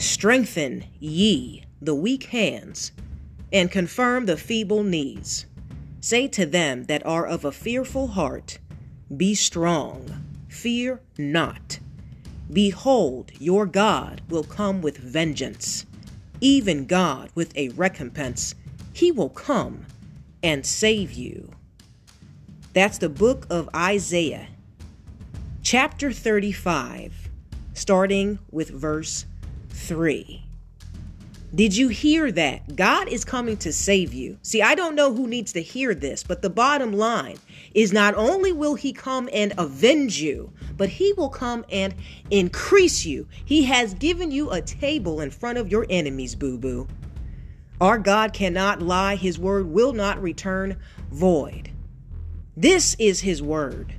Strengthen ye the weak hands, and confirm the feeble knees. Say to them that are of a fearful heart, Be strong, fear not. Behold, your God will come with vengeance, even God with a recompense. He will come and save you. That's the book of Isaiah, chapter 35, starting with verse 3. Did you hear that? God is coming to save you. See, I don't know who needs to hear this, but the bottom line is not only will He come and avenge you, but He will come and increase you. He has given you a table in front of your enemies, boo boo. Our God cannot lie, His word will not return void. This is His word.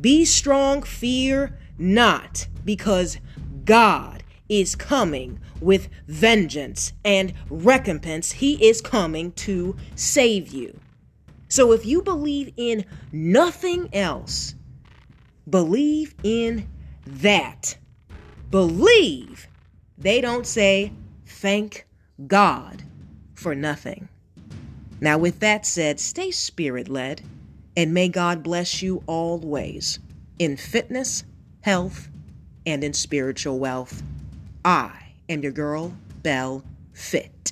Be strong, fear not, because God is coming with vengeance and recompense. He is coming to save you. So if you believe in nothing else, believe in that. Believe. They don't say, thank God for nothing. Now, with that said, stay spirit led, and may God bless you always in fitness, health, and in spiritual wealth. I am your girl, Bell Fit.